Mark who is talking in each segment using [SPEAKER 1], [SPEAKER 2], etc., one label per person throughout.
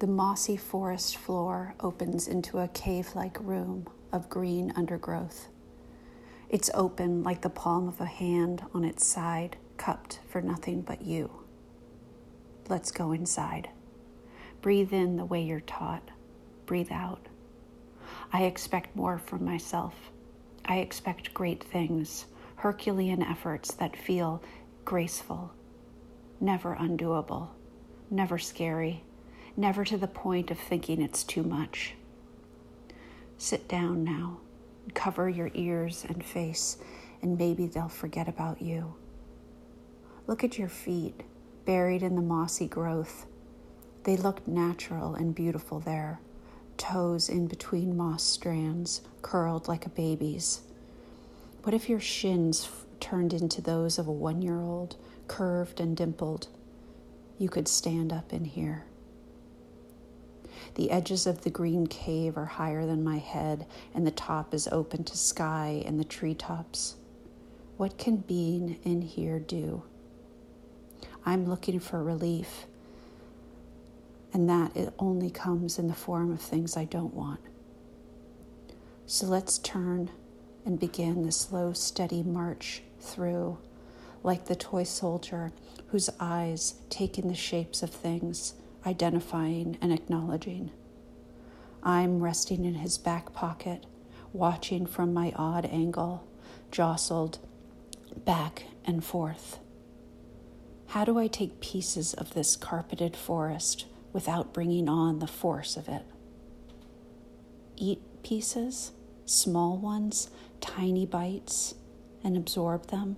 [SPEAKER 1] The mossy forest floor opens into a cave like room of green undergrowth. It's open like the palm of a hand on its side, cupped for nothing but you. Let's go inside. Breathe in the way you're taught. Breathe out. I expect more from myself. I expect great things, Herculean efforts that feel graceful, never undoable, never scary, never to the point of thinking it's too much. Sit down now, cover your ears and face, and maybe they'll forget about you. Look at your feet, buried in the mossy growth. They look natural and beautiful there, toes in between moss strands, curled like a baby's. What if your shins f- turned into those of a one year old, curved and dimpled? You could stand up in here. The edges of the green cave are higher than my head, and the top is open to sky and the treetops. What can being in here do? I'm looking for relief, and that it only comes in the form of things I don't want. So let's turn and begin the slow, steady march through, like the toy soldier whose eyes take in the shapes of things identifying and acknowledging. I'm resting in his back pocket, watching from my odd angle, jostled back and forth. How do I take pieces of this carpeted forest without bringing on the force of it? Eat pieces, small ones, tiny bites, and absorb them?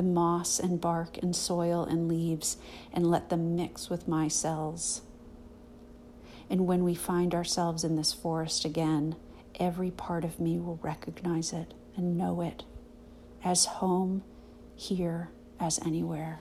[SPEAKER 1] The moss and bark and soil and leaves and let them mix with my cells. And when we find ourselves in this forest again, every part of me will recognize it and know it as home, here as anywhere.